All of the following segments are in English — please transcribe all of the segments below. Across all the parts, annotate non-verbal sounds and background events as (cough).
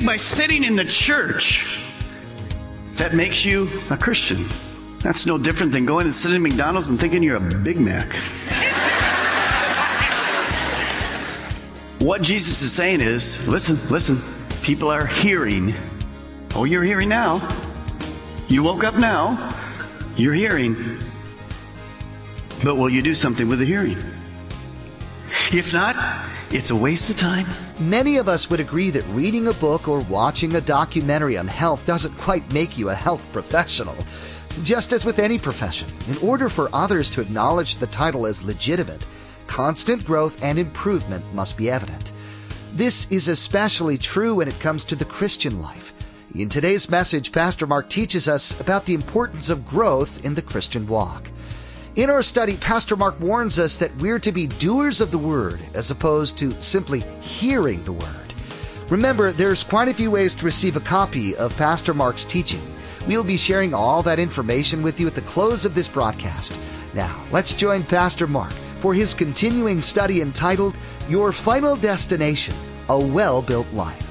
Think by sitting in the church, that makes you a Christian. That's no different than going and sitting at McDonald's and thinking you're a Big Mac. what Jesus is saying is listen, listen, people are hearing. Oh, you're hearing now. You woke up now. You're hearing. But will you do something with the hearing? If not, it's a waste of time. Many of us would agree that reading a book or watching a documentary on health doesn't quite make you a health professional. Just as with any profession, in order for others to acknowledge the title as legitimate, constant growth and improvement must be evident. This is especially true when it comes to the Christian life. In today's message, Pastor Mark teaches us about the importance of growth in the Christian walk. In our study, Pastor Mark warns us that we're to be doers of the Word as opposed to simply hearing the Word. Remember, there's quite a few ways to receive a copy of Pastor Mark's teaching. We'll be sharing all that information with you at the close of this broadcast. Now, let's join Pastor Mark for his continuing study entitled Your Final Destination A Well Built Life.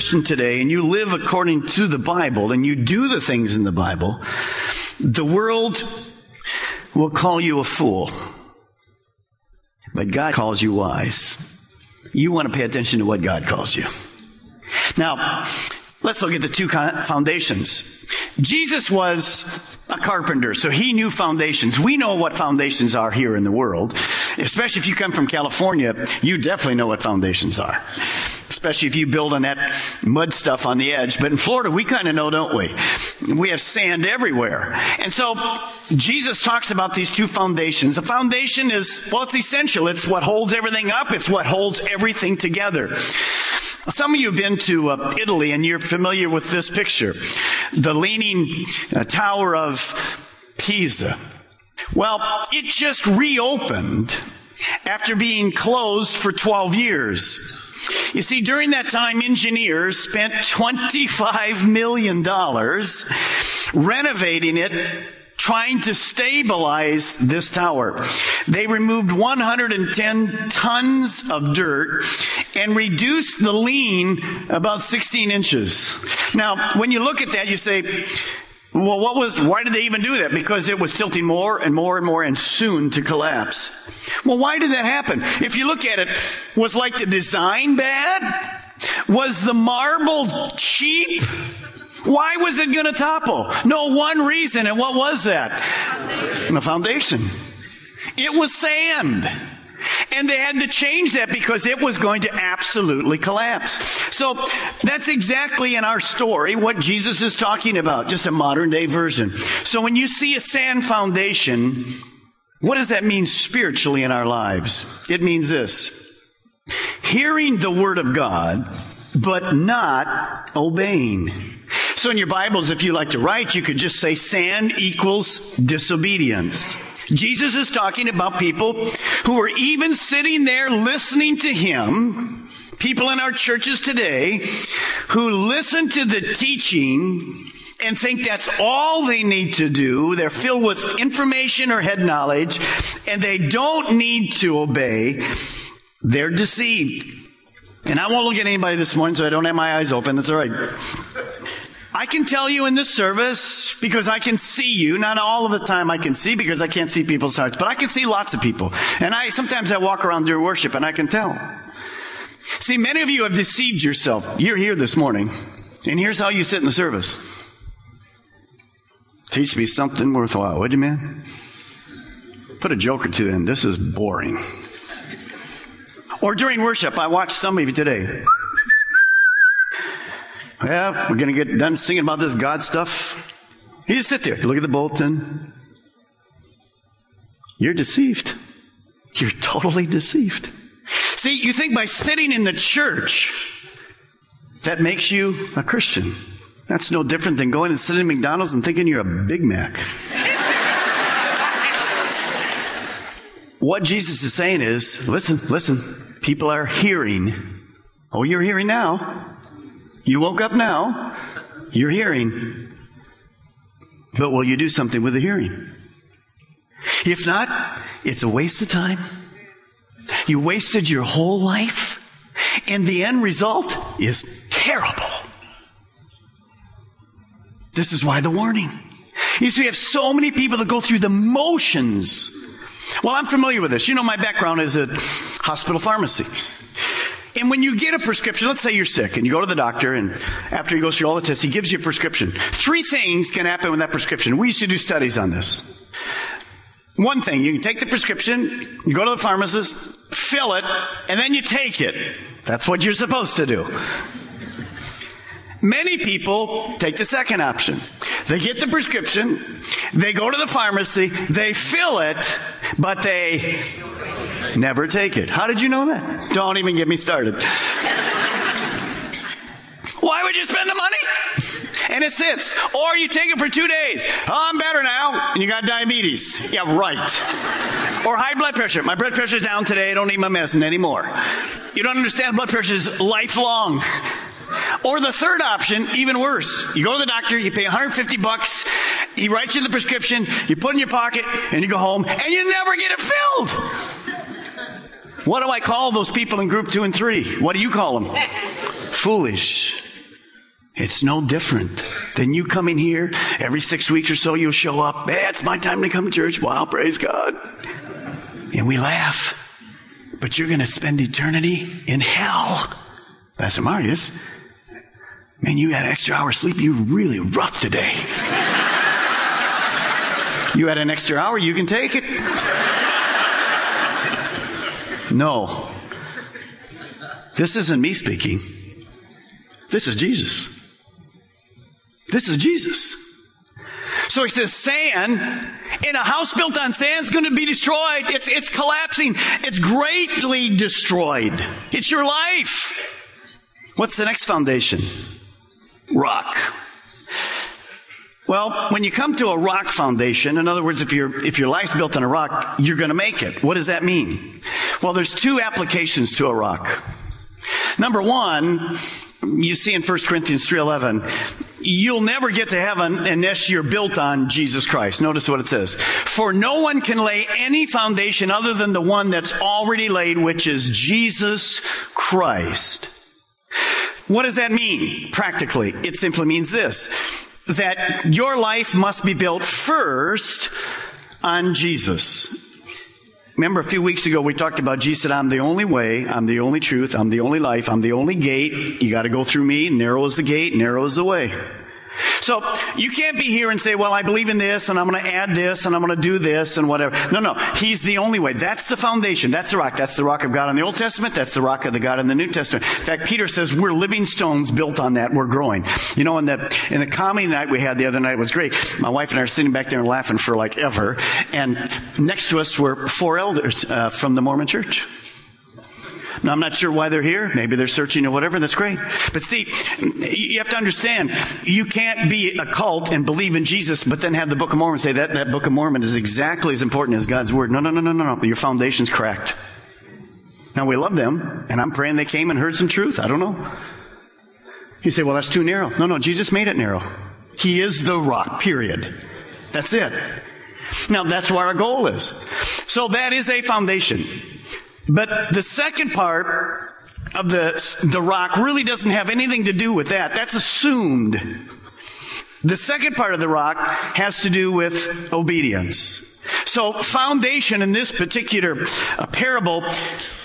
Christian today and you live according to the Bible and you do the things in the Bible, the world will call you a fool. But God calls you wise. You want to pay attention to what God calls you. Now, let's look at the two foundations. Jesus was a carpenter, so he knew foundations. We know what foundations are here in the world. Especially if you come from California, you definitely know what foundations are. Especially if you build on that mud stuff on the edge. But in Florida, we kind of know, don't we? We have sand everywhere. And so Jesus talks about these two foundations. A foundation is, well, it's essential. It's what holds everything up. It's what holds everything together. Some of you have been to uh, Italy and you're familiar with this picture. The leaning uh, tower of Pisa. Well, it just reopened after being closed for 12 years. You see, during that time, engineers spent $25 million renovating it trying to stabilize this tower. They removed 110 tons of dirt and reduced the lean about 16 inches. Now, when you look at that, you say, well, what was, why did they even do that? Because it was tilting more and more and more and soon to collapse. Well, why did that happen? If you look at it, was like the design bad? Was the marble cheap? Why was it going to topple? No one reason. And what was that? The foundation. It was sand. And they had to change that because it was going to absolutely collapse. So that's exactly in our story what Jesus is talking about, just a modern day version. So when you see a sand foundation, what does that mean spiritually in our lives? It means this. Hearing the word of God, but not obeying. So in your Bibles, if you like to write, you could just say sand equals disobedience. Jesus is talking about people who are even sitting there listening to him. People in our churches today who listen to the teaching and think that's all they need to do. They're filled with information or head knowledge and they don't need to obey. They're deceived. And I won't look at anybody this morning, so I don't have my eyes open. That's all right. I can tell you in this service because I can see you. Not all of the time I can see because I can't see people's hearts, but I can see lots of people. And I, sometimes I walk around during worship and I can tell. See, many of you have deceived yourself. You're here this morning, and here's how you sit in the service. Teach me something worthwhile, would you, man? Put a joke or two in. This is boring. Or during worship, I watched some of you today. Yeah, we're going to get done singing about this God stuff. You just sit there, look at the bulletin. You're deceived. You're totally deceived. See, you think by sitting in the church, that makes you a Christian. That's no different than going and sitting at McDonald's and thinking you're a Big Mac. what Jesus is saying is listen, listen, people are hearing. Oh, you're hearing now. You woke up now. You're hearing. But will you do something with the hearing? If not, it's a waste of time. You wasted your whole life, and the end result is terrible. This is why the warning. You see, we have so many people that go through the motions. Well, I'm familiar with this. You know, my background is at hospital pharmacy. And when you get a prescription, let's say you're sick and you go to the doctor and after he goes through all the tests, he gives you a prescription. Three things can happen with that prescription. We used to do studies on this. One thing, you can take the prescription, you go to the pharmacist, fill it, and then you take it. That's what you're supposed to do. Many people take the second option. They get the prescription, they go to the pharmacy, they fill it, but they never take it. How did you know that? Don't even get me started. Why would you spend the money? And it sits. Or you take it for two days. Oh, I'm better now. And you got diabetes. Yeah, right. Or high blood pressure. My blood pressure's down today. I don't need my medicine anymore. You don't understand blood pressure is lifelong. Or the third option, even worse. You go to the doctor, you pay 150 bucks, he writes you the prescription, you put it in your pocket, and you go home, and you never get it filled. What do I call those people in group two and three? What do you call them? (laughs) Foolish. It's no different than you coming here every six weeks or so. You'll show up. Hey, it's my time to come to church. Wow, praise God. And we laugh. But you're going to spend eternity in hell. Pastor Marius, man, you had an extra hour sleep. You really rough today. (laughs) you had an extra hour. You can take it. No. This isn't me speaking. This is Jesus. This is Jesus. So he says, sand in a house built on sand is going to be destroyed. It's, it's collapsing. It's greatly destroyed. It's your life. What's the next foundation? Rock. Well, when you come to a rock foundation, in other words, if, your if your life's built on a rock, you're going to make it. What does that mean? Well, there's two applications to a rock. Number one, you see in 1 Corinthians 3.11, you'll never get to heaven unless you're built on Jesus Christ. Notice what it says. For no one can lay any foundation other than the one that's already laid, which is Jesus Christ. What does that mean practically? It simply means this, that your life must be built first on Jesus. Remember a few weeks ago we talked about Jesus said, I'm the only way, I'm the only truth, I'm the only life, I'm the only gate. You gotta go through me. Narrow is the gate, narrow is the way. So you can't be here and say, well, I believe in this and I'm going to add this and I'm going to do this and whatever. No, no. He's the only way. That's the foundation. That's the rock. That's the rock of God in the Old Testament. That's the rock of the God in the New Testament. In fact, Peter says we're living stones built on that. We're growing. You know, in the, in the comedy night we had the other night was great. My wife and I are sitting back there laughing for like ever. And next to us were four elders uh, from the Mormon church. Now, I'm not sure why they're here. Maybe they're searching or whatever. That's great. But see, you have to understand, you can't be a cult and believe in Jesus, but then have the Book of Mormon say that that Book of Mormon is exactly as important as God's Word. No, no, no, no, no, no. Your foundation's cracked. Now, we love them, and I'm praying they came and heard some truth. I don't know. You say, well, that's too narrow. No, no, Jesus made it narrow. He is the rock, period. That's it. Now, that's where our goal is. So that is a foundation. But the second part of the, the rock really doesn't have anything to do with that. That's assumed. The second part of the rock has to do with obedience. So foundation in this particular uh, parable,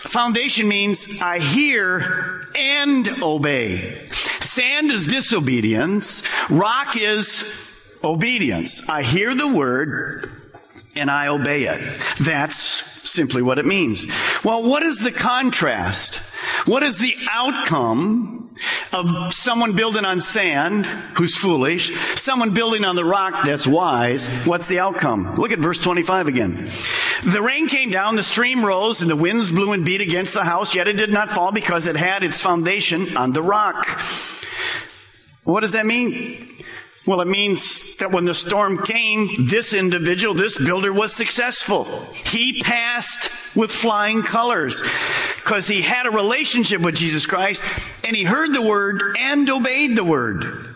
foundation means I hear and obey. Sand is disobedience. Rock is obedience. I hear the word and I obey it. That's simply what it means. Well, what is the contrast? What is the outcome of someone building on sand who's foolish, someone building on the rock that's wise? What's the outcome? Look at verse 25 again. The rain came down, the stream rose, and the winds blew and beat against the house, yet it did not fall because it had its foundation on the rock. What does that mean? Well, it means that when the storm came, this individual, this builder was successful. He passed with flying colors because he had a relationship with Jesus Christ and he heard the word and obeyed the word.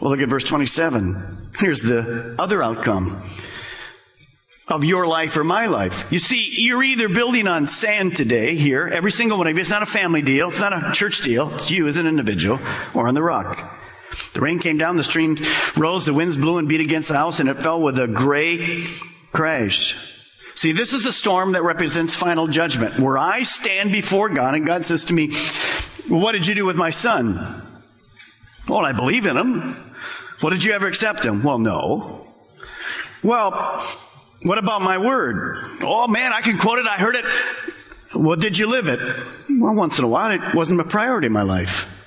Well, look at verse 27. Here's the other outcome of your life or my life. You see, you're either building on sand today here, every single one of you. It's not a family deal. It's not a church deal. It's you as an individual or on the rock. The rain came down, the stream rose, the winds blew and beat against the house, and it fell with a great crash. See, this is a storm that represents final judgment, where I stand before God, and God says to me, What did you do with my son? Well, I believe in him. Well, did you ever accept him? Well, no. Well, what about my word? Oh man, I can quote it. I heard it. Well, did you live it? Well, once in a while, it wasn't a priority in my life.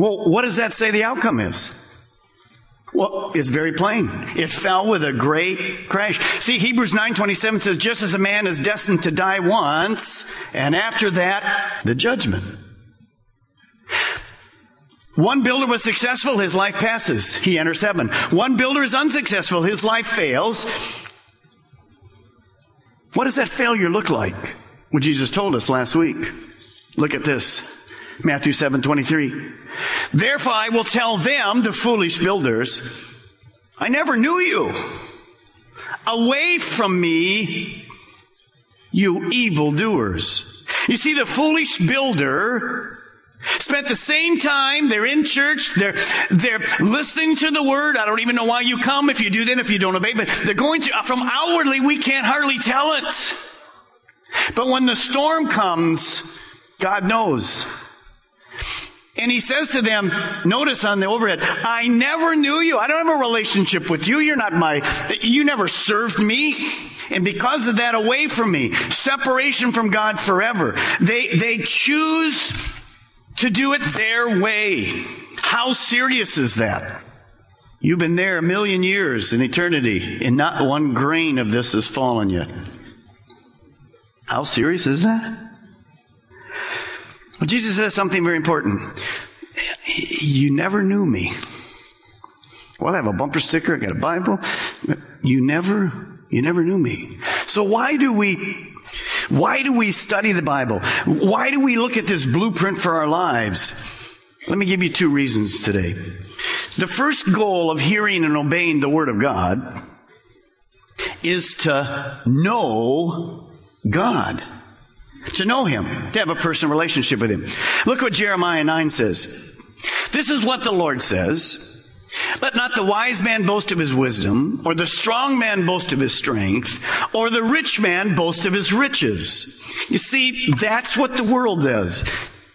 Well, what does that say the outcome is? Well, it's very plain. It fell with a great crash. See, Hebrews 9:27 says just as a man is destined to die once, and after that, the judgment. One builder was successful, his life passes. He enters heaven. One builder is unsuccessful, his life fails. What does that failure look like? Well, Jesus told us last week. Look at this. Matthew 7 23. Therefore I will tell them, the foolish builders, I never knew you. Away from me, you evildoers. You see, the foolish builder spent the same time, they're in church, they're, they're listening to the word. I don't even know why you come if you do then if you don't obey, but they're going to, from outwardly, we can't hardly tell it. But when the storm comes, God knows. And he says to them, notice on the overhead, I never knew you. I don't have a relationship with you. You're not my, you never served me. And because of that, away from me, separation from God forever. They, they choose to do it their way. How serious is that? You've been there a million years in eternity, and not one grain of this has fallen yet. How serious is that? Jesus says something very important. You never knew me. Well, I have a bumper sticker, I got a Bible. You never, you never knew me. So why do we, why do we study the Bible? Why do we look at this blueprint for our lives? Let me give you two reasons today. The first goal of hearing and obeying the Word of God is to know God to know him, to have a personal relationship with him. Look what Jeremiah 9 says. This is what the Lord says. Let not the wise man boast of his wisdom, or the strong man boast of his strength, or the rich man boast of his riches. You see, that's what the world does.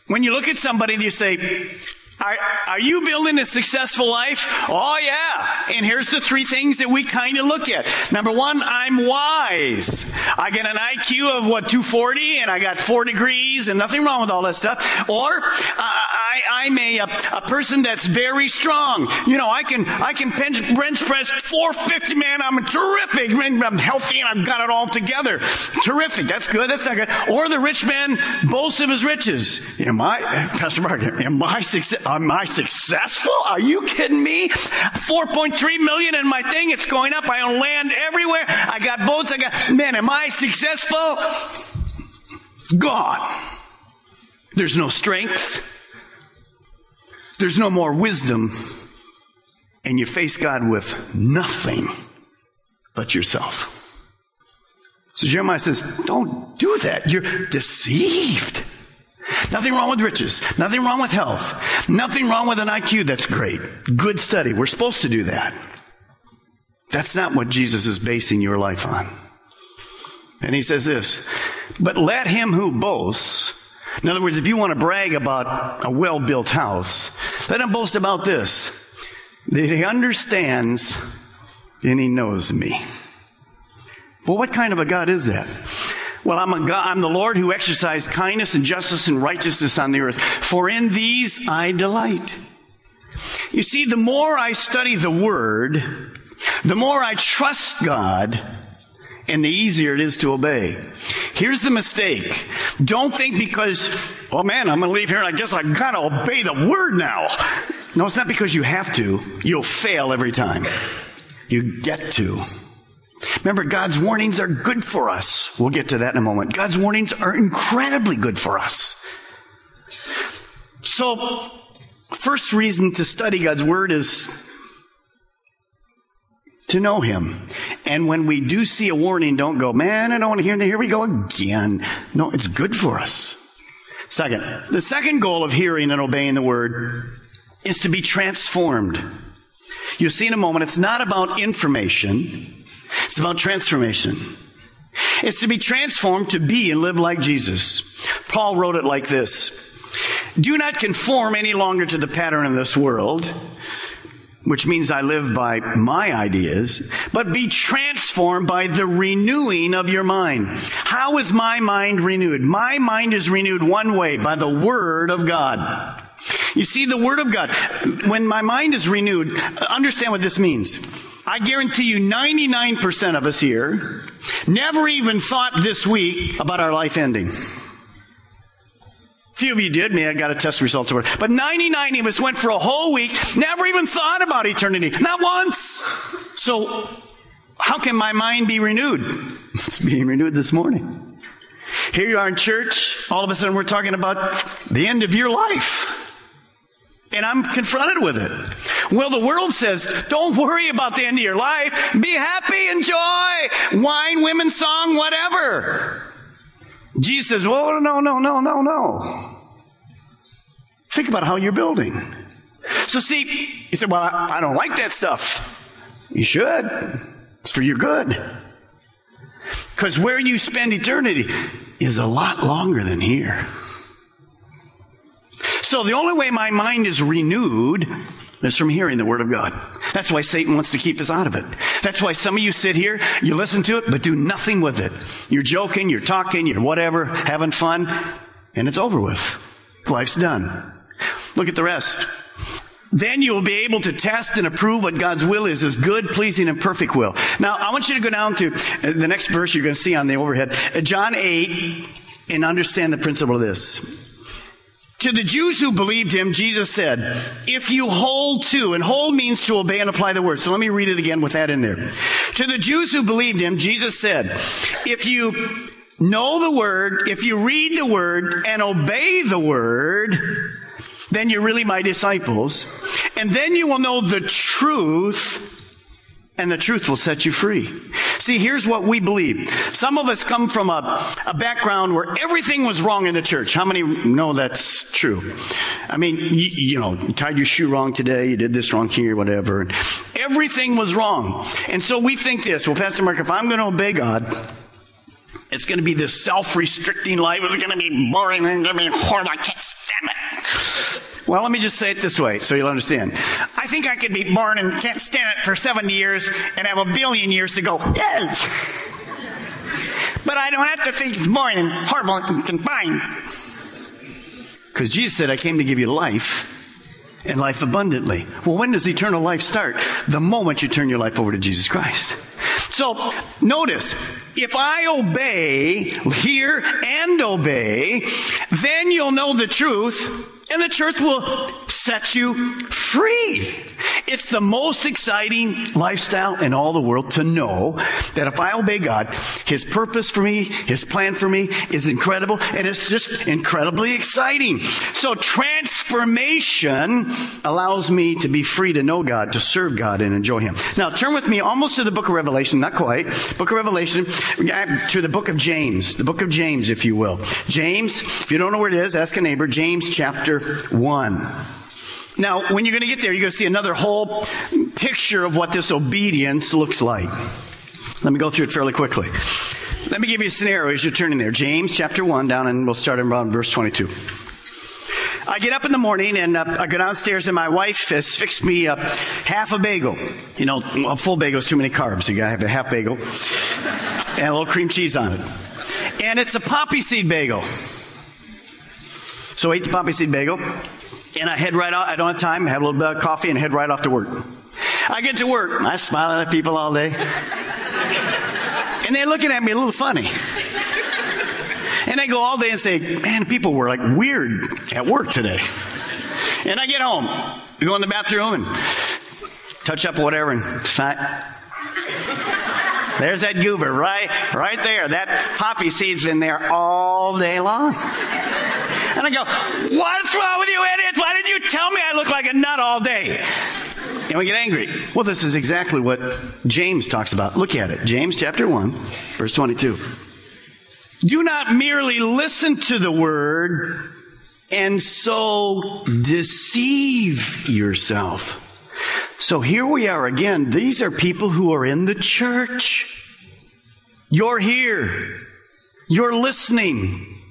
When you look at somebody, you say, are, are, you building a successful life? Oh yeah. And here's the three things that we kind of look at. Number one, I'm wise. I get an IQ of what, 240 and I got four degrees and nothing wrong with all that stuff. Or, uh, I, am a, uh, a, person that's very strong. You know, I can, I can bench, bench press 450, man. I'm terrific. I'm healthy and I've got it all together. Terrific. That's good. That's not good. Or the rich man boasts of his riches. Am I, Pastor Mark, am I success, am I successful? Are you kidding me? 4.3 million in my thing. It's going up. I own land everywhere. I got boats. I got, man, am I successful? It's gone. There's no strength. There's no more wisdom, and you face God with nothing but yourself. So Jeremiah says, Don't do that. You're deceived. Nothing wrong with riches. Nothing wrong with health. Nothing wrong with an IQ. That's great. Good study. We're supposed to do that. That's not what Jesus is basing your life on. And he says this, but let him who boasts, in other words, if you want to brag about a well built house, let him boast about this that he understands and he knows me. Well, what kind of a God is that? Well, I'm a God, I'm the Lord who exercised kindness and justice and righteousness on the earth. For in these I delight. You see, the more I study the Word, the more I trust God, and the easier it is to obey. Here's the mistake. Don't think because, oh man, I'm going to leave here and I guess I got to obey the Word now. No, it's not because you have to. You'll fail every time. You get to. Remember, God's warnings are good for us. We'll get to that in a moment. God's warnings are incredibly good for us. So, first reason to study God's Word is to know Him. And when we do see a warning, don't go, man, I don't want to hear. Here we go again. No, it's good for us. Second, the second goal of hearing and obeying the Word is to be transformed. You'll see in a moment, it's not about information. It's about transformation. It's to be transformed to be and live like Jesus. Paul wrote it like this. Do not conform any longer to the pattern of this world, which means I live by my ideas, but be transformed by the renewing of your mind. How is my mind renewed? My mind is renewed one way, by the Word of God. You see, the Word of God, when my mind is renewed, understand what this means. I guarantee you 99% of us here never even thought this week about our life ending. Few of you did. Me, I got a test results or whatever. But 99 of us went for a whole week, never even thought about eternity. Not once. So, how can my mind be renewed? It's being renewed this morning. Here you are in church. All of a sudden we're talking about the end of your life. And I'm confronted with it. Well, the world says, don't worry about the end of your life. Be happy, enjoy, wine, women, song, whatever. Jesus says, well, no, no, no, no, no. Think about how you're building. So see, he said, well, I, I don't like that stuff. You should. It's for your good. Because where you spend eternity is a lot longer than here. So the only way my mind is renewed is from hearing the Word of God. That's why Satan wants to keep us out of it. That's why some of you sit here, you listen to it, but do nothing with it. You're joking, you're talking, you're whatever, having fun, and it's over with. Life's done. Look at the rest. Then you will be able to test and approve what God's will is, is good, pleasing, and perfect will. Now, I want you to go down to uh, the next verse you're going to see on the overhead. John 8, and understand the principle of this. To the Jews who believed him, Jesus said, if you hold to, and hold means to obey and apply the word. So let me read it again with that in there. To the Jews who believed him, Jesus said, if you know the word, if you read the word and obey the word, then you're really my disciples. And then you will know the truth, and the truth will set you free. See, here's what we believe. Some of us come from a, a background where everything was wrong in the church. How many know that's true? I mean, you, you know, you tied your shoe wrong today, you did this wrong here, whatever. And everything was wrong. And so we think this, well, Pastor Mark, if I'm going to obey God, it's going to be this self-restricting life. It's going to be boring and going to be horrible. I can't stand it. Well, let me just say it this way so you'll understand. I think I could be born and can't stand it for 70 years and have a billion years to go, yes. But I don't have to think it's boring and horrible and confined. Because Jesus said, I came to give you life and life abundantly. Well, when does eternal life start? The moment you turn your life over to Jesus Christ. So notice, if I obey, hear and obey, then you'll know the truth and the truth will set you free. It's the most exciting lifestyle in all the world to know that if I obey God, His purpose for me, His plan for me is incredible and it's just incredibly exciting. So transformation allows me to be free to know God, to serve God and enjoy Him. Now turn with me almost to the book of Revelation, not quite. Book of Revelation uh, to the book of James, the book of James, if you will. James, if you don't know where it is, ask a neighbor, James chapter 1. Now, when you're going to get there, you're going to see another whole picture of what this obedience looks like. Let me go through it fairly quickly. Let me give you a scenario as you're turning there. James chapter 1 down and we'll start in around verse 22. I get up in the morning and uh, I go downstairs and my wife has fixed me up half a bagel. You know, a full bagel is too many carbs. So you gotta have a half bagel and a little cream cheese on it. And it's a poppy seed bagel. So I ate the poppy seed bagel and I head right off. I don't have time. I have a little bit of coffee and head right off to work. I get to work. I smile at people all day. And they're looking at me a little funny. And I go all day and say, man, people were like weird at work today. And I get home, go in the bathroom and touch up whatever and sign. There's that goober right, right there. That poppy seed's in there all day long. And I go, what's wrong with you idiots? You tell me I look like a nut all day? And we get angry. Well, this is exactly what James talks about. Look at it. James chapter 1, verse 22. Do not merely listen to the word and so deceive yourself. So here we are again. These are people who are in the church. You're here. You're listening.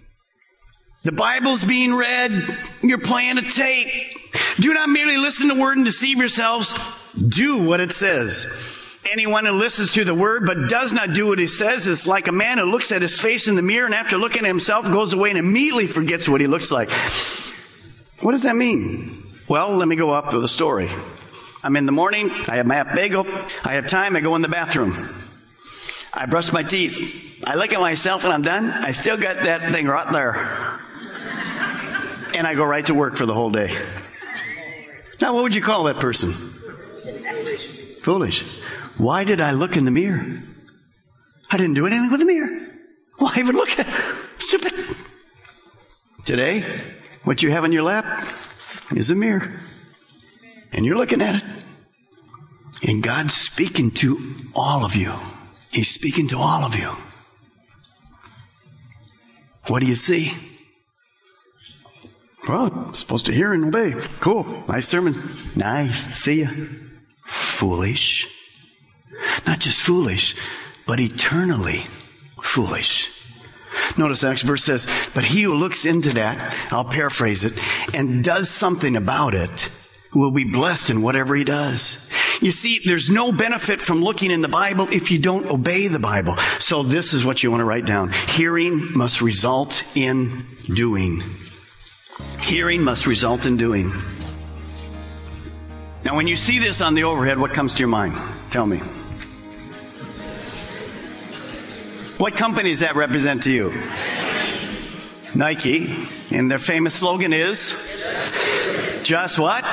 The Bible's being read. You're playing a tape. Do not merely listen to the word and deceive yourselves. Do what it says. Anyone who listens to the word but does not do what he says is like a man who looks at his face in the mirror and after looking at himself goes away and immediately forgets what he looks like. What does that mean? Well, let me go up to the story. I'm in the morning, I have my bagel, I have time, I go in the bathroom. I brush my teeth. I look at myself and I'm done. I still got that thing right there. And I go right to work for the whole day. Now, what would you call that person? Foolish. Why did I look in the mirror? I didn't do anything with the mirror. Why even look at it? Stupid. Today, what you have in your lap is a mirror. And you're looking at it. And God's speaking to all of you. He's speaking to all of you. What do you see? Well, I'm supposed to hear and obey. Cool. Nice sermon. Nice. See ya. Foolish. Not just foolish, but eternally foolish. Notice the next verse says, But he who looks into that, I'll paraphrase it, and does something about it, will be blessed in whatever he does. You see, there's no benefit from looking in the Bible if you don't obey the Bible. So this is what you want to write down. Hearing must result in doing. Hearing must result in doing. Now, when you see this on the overhead, what comes to your mind? Tell me. What company does that represent to you? Nike. And their famous slogan is just what?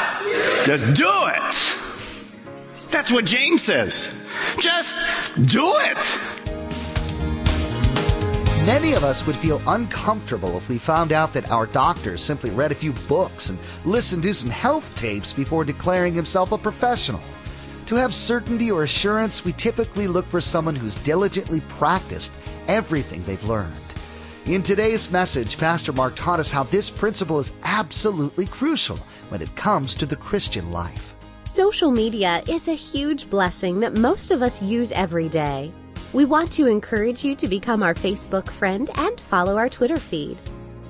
Just do it. That's what James says. Just do it. Many of us would feel uncomfortable if we found out that our doctor simply read a few books and listened to some health tapes before declaring himself a professional. To have certainty or assurance, we typically look for someone who's diligently practiced everything they've learned. In today's message, Pastor Mark taught us how this principle is absolutely crucial when it comes to the Christian life. Social media is a huge blessing that most of us use every day. We want to encourage you to become our Facebook friend and follow our Twitter feed.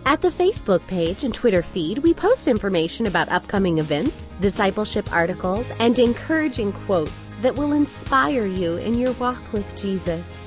At the Facebook page and Twitter feed, we post information about upcoming events, discipleship articles, and encouraging quotes that will inspire you in your walk with Jesus.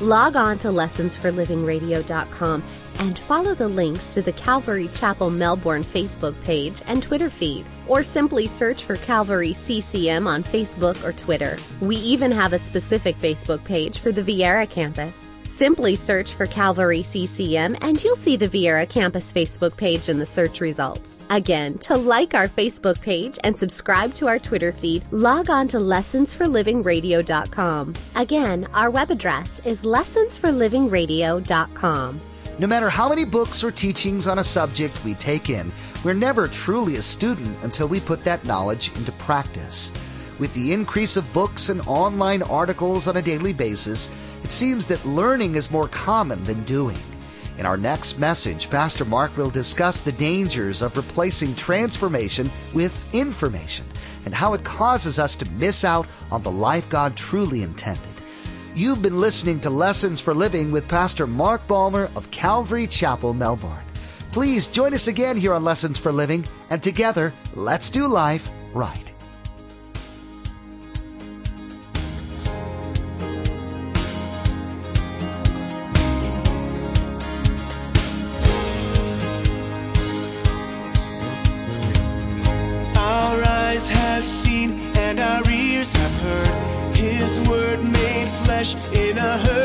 Log on to lessonsforlivingradio.com and follow the links to the Calvary Chapel Melbourne Facebook page and Twitter feed, or simply search for Calvary CCM on Facebook or Twitter. We even have a specific Facebook page for the Viera campus. Simply search for Calvary CCM and you'll see the Viera Campus Facebook page in the search results. Again, to like our Facebook page and subscribe to our Twitter feed, log on to lessonsforlivingradio.com. Again, our web address is lessonsforlivingradio.com. No matter how many books or teachings on a subject we take in, we're never truly a student until we put that knowledge into practice. With the increase of books and online articles on a daily basis, it seems that learning is more common than doing. In our next message, Pastor Mark will discuss the dangers of replacing transformation with information and how it causes us to miss out on the life God truly intended. You've been listening to Lessons for Living with Pastor Mark Balmer of Calvary Chapel, Melbourne. Please join us again here on Lessons for Living, and together, let's do life right. In a herd.